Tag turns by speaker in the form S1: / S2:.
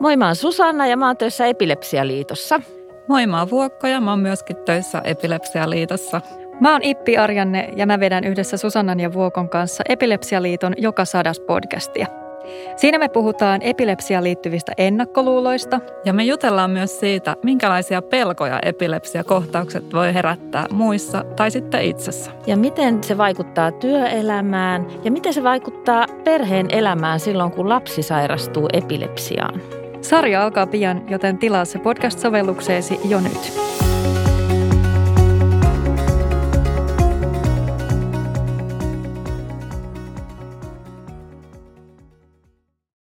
S1: Moi, mä oon Susanna ja mä oon töissä Epilepsialiitossa.
S2: Moi, mä oon Vuokko ja mä oon myöskin töissä Epilepsialiitossa.
S3: Mä oon Ippi Arjanne ja mä vedän yhdessä Susannan ja Vuokon kanssa Epilepsialiiton Joka sadas podcastia. Siinä me puhutaan epilepsiaan liittyvistä ennakkoluuloista.
S2: Ja me jutellaan myös siitä, minkälaisia pelkoja epilepsiakohtaukset voi herättää muissa tai sitten itsessä.
S1: Ja miten se vaikuttaa työelämään ja miten se vaikuttaa perheen elämään silloin, kun lapsi sairastuu epilepsiaan.
S3: Sarja alkaa pian, joten tilaa se podcast-sovellukseesi jo nyt.